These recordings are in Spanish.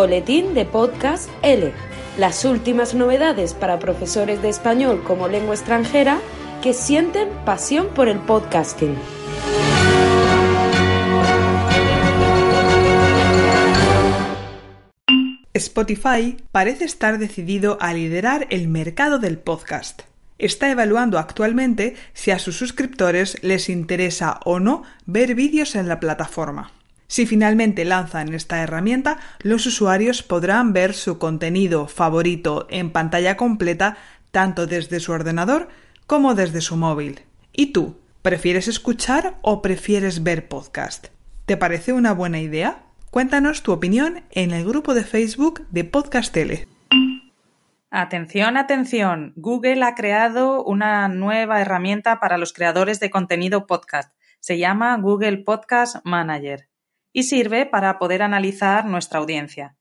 Boletín de Podcast L. Las últimas novedades para profesores de español como lengua extranjera que sienten pasión por el podcasting. Spotify parece estar decidido a liderar el mercado del podcast. Está evaluando actualmente si a sus suscriptores les interesa o no ver vídeos en la plataforma. Si finalmente lanzan esta herramienta, los usuarios podrán ver su contenido favorito en pantalla completa tanto desde su ordenador como desde su móvil. ¿Y tú? ¿Prefieres escuchar o prefieres ver podcast? ¿Te parece una buena idea? Cuéntanos tu opinión en el grupo de Facebook de Podcast Tele. Atención, atención. Google ha creado una nueva herramienta para los creadores de contenido podcast. Se llama Google Podcast Manager y sirve para poder analizar nuestra audiencia.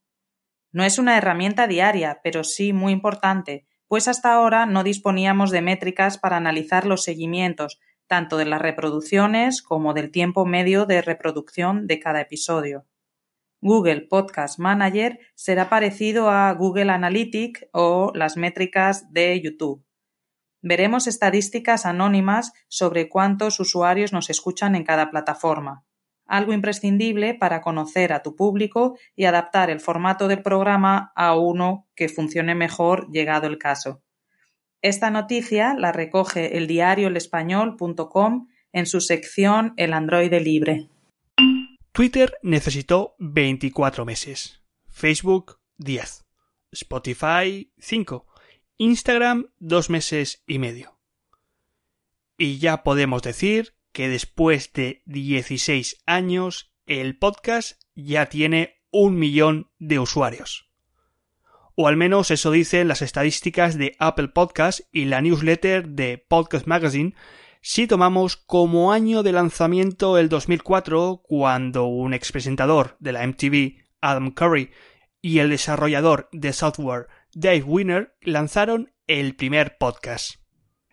No es una herramienta diaria, pero sí muy importante, pues hasta ahora no disponíamos de métricas para analizar los seguimientos, tanto de las reproducciones como del tiempo medio de reproducción de cada episodio. Google Podcast Manager será parecido a Google Analytics o las métricas de YouTube. Veremos estadísticas anónimas sobre cuántos usuarios nos escuchan en cada plataforma, algo imprescindible para conocer a tu público y adaptar el formato del programa a uno que funcione mejor llegado el caso. Esta noticia la recoge el diario elespañol.com en su sección El Android libre. Twitter necesitó 24 meses, Facebook 10, Spotify 5, Instagram 2 meses y medio. Y ya podemos decir que después de 16 años el podcast ya tiene un millón de usuarios. O al menos eso dicen las estadísticas de Apple Podcast y la newsletter de Podcast Magazine si tomamos como año de lanzamiento el 2004, cuando un expresentador de la MTV, Adam Curry, y el desarrollador de software, Dave Winner, lanzaron el primer podcast.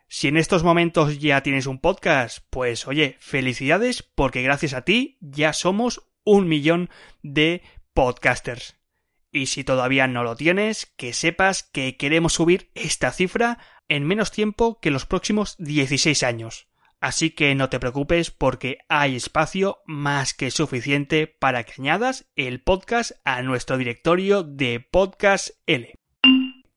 Si en estos momentos ya tienes un podcast, pues oye, felicidades porque gracias a ti ya somos un millón de podcasters. Y si todavía no lo tienes, que sepas que queremos subir esta cifra en menos tiempo que los próximos 16 años. Así que no te preocupes porque hay espacio más que suficiente para que añadas el podcast a nuestro directorio de Podcast L.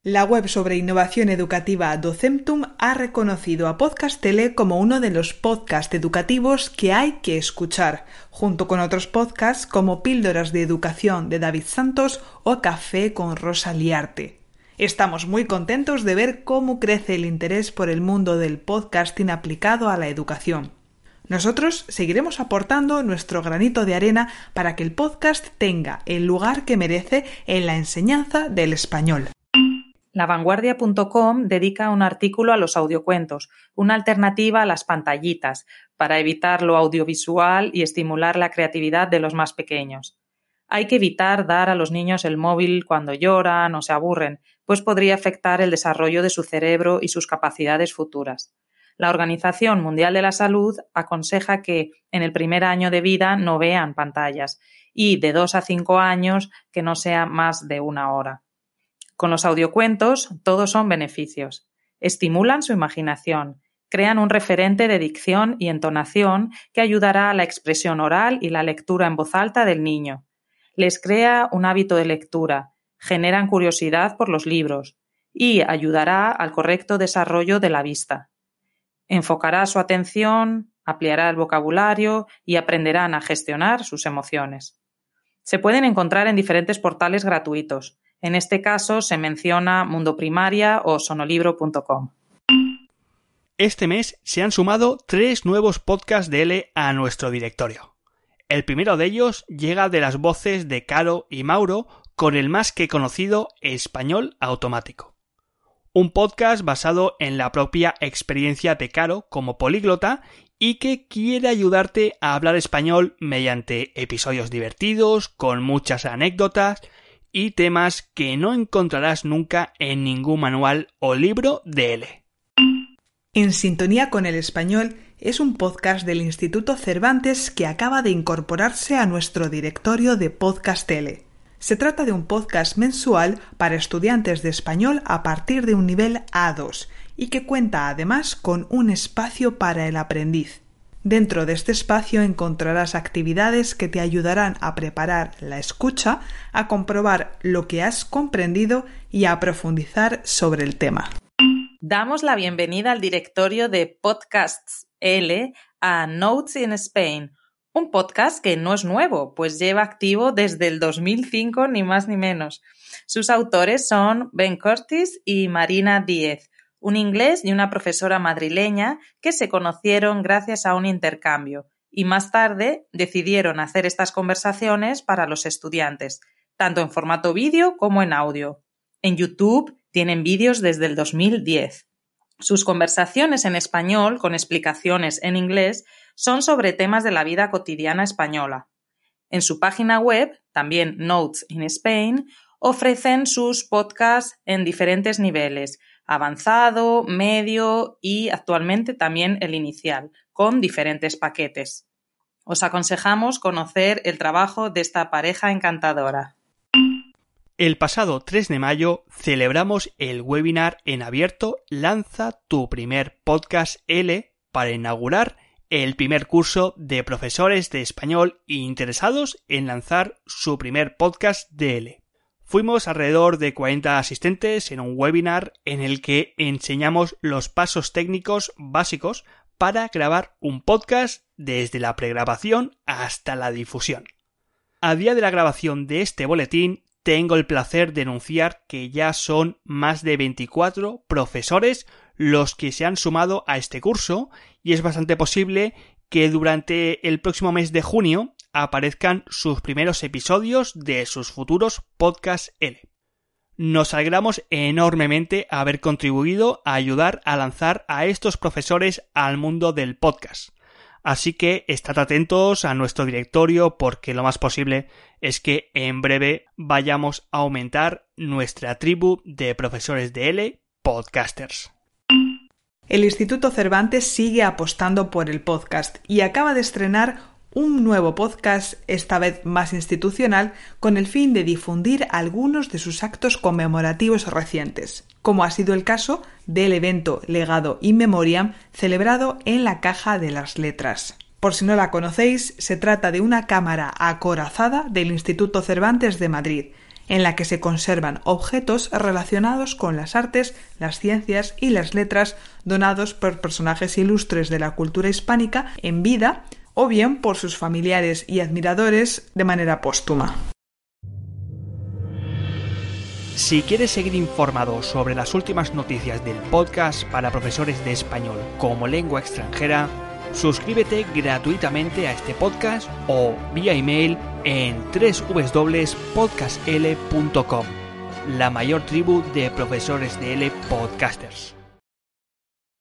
La web sobre innovación educativa Docemtum ha reconocido a Podcast Tele como uno de los podcasts educativos que hay que escuchar, junto con otros podcasts como Píldoras de Educación de David Santos o Café con Rosa Liarte. Estamos muy contentos de ver cómo crece el interés por el mundo del podcasting aplicado a la educación. Nosotros seguiremos aportando nuestro granito de arena para que el podcast tenga el lugar que merece en la enseñanza del español. Lavanguardia.com dedica un artículo a los audiocuentos, una alternativa a las pantallitas, para evitar lo audiovisual y estimular la creatividad de los más pequeños. Hay que evitar dar a los niños el móvil cuando lloran o se aburren, pues podría afectar el desarrollo de su cerebro y sus capacidades futuras. La Organización Mundial de la Salud aconseja que en el primer año de vida no vean pantallas y de dos a cinco años que no sea más de una hora. Con los audiocuentos todos son beneficios. Estimulan su imaginación, crean un referente de dicción y entonación que ayudará a la expresión oral y la lectura en voz alta del niño. Les crea un hábito de lectura, generan curiosidad por los libros y ayudará al correcto desarrollo de la vista. Enfocará su atención, ampliará el vocabulario y aprenderán a gestionar sus emociones. Se pueden encontrar en diferentes portales gratuitos. En este caso se menciona Mundo Primaria o sonolibro.com. Este mes se han sumado tres nuevos podcasts de L a nuestro directorio. El primero de ellos llega de las voces de Caro y Mauro con el más que conocido Español Automático. Un podcast basado en la propia experiencia de Caro como políglota y que quiere ayudarte a hablar español mediante episodios divertidos, con muchas anécdotas y temas que no encontrarás nunca en ningún manual o libro de L. En sintonía con el español es un podcast del Instituto Cervantes que acaba de incorporarse a nuestro directorio de Podcast L. Se trata de un podcast mensual para estudiantes de español a partir de un nivel A2 y que cuenta además con un espacio para el aprendiz. Dentro de este espacio encontrarás actividades que te ayudarán a preparar la escucha, a comprobar lo que has comprendido y a profundizar sobre el tema. Damos la bienvenida al directorio de Podcasts L a Notes in Spain, un podcast que no es nuevo, pues lleva activo desde el 2005 ni más ni menos. Sus autores son Ben Curtis y Marina Díez, un inglés y una profesora madrileña que se conocieron gracias a un intercambio y más tarde decidieron hacer estas conversaciones para los estudiantes, tanto en formato vídeo como en audio. En YouTube tienen vídeos desde el 2010. Sus conversaciones en español, con explicaciones en inglés, son sobre temas de la vida cotidiana española. En su página web, también Notes in Spain, ofrecen sus podcasts en diferentes niveles, avanzado, medio y actualmente también el inicial, con diferentes paquetes. Os aconsejamos conocer el trabajo de esta pareja encantadora. El pasado 3 de mayo celebramos el webinar en abierto Lanza tu primer podcast L para inaugurar el primer curso de profesores de español interesados en lanzar su primer podcast DL. Fuimos alrededor de 40 asistentes en un webinar en el que enseñamos los pasos técnicos básicos para grabar un podcast desde la pregrabación hasta la difusión. A día de la grabación de este boletín tengo el placer de anunciar que ya son más de 24 profesores los que se han sumado a este curso y es bastante posible que durante el próximo mes de junio aparezcan sus primeros episodios de sus futuros Podcast L. Nos alegramos enormemente haber contribuido a ayudar a lanzar a estos profesores al mundo del podcast. Así que estad atentos a nuestro directorio porque lo más posible es que en breve vayamos a aumentar nuestra tribu de profesores de L podcasters. El Instituto Cervantes sigue apostando por el podcast y acaba de estrenar un nuevo podcast, esta vez más institucional, con el fin de difundir algunos de sus actos conmemorativos recientes, como ha sido el caso del evento Legado in Memoriam celebrado en la Caja de las Letras. Por si no la conocéis, se trata de una cámara acorazada del Instituto Cervantes de Madrid, en la que se conservan objetos relacionados con las artes, las ciencias y las letras donados por personajes ilustres de la cultura hispánica en vida o bien por sus familiares y admiradores de manera póstuma. Si quieres seguir informado sobre las últimas noticias del podcast para profesores de español como lengua extranjera, suscríbete gratuitamente a este podcast o vía email en www.podcastl.com, la mayor tribu de profesores de L podcasters.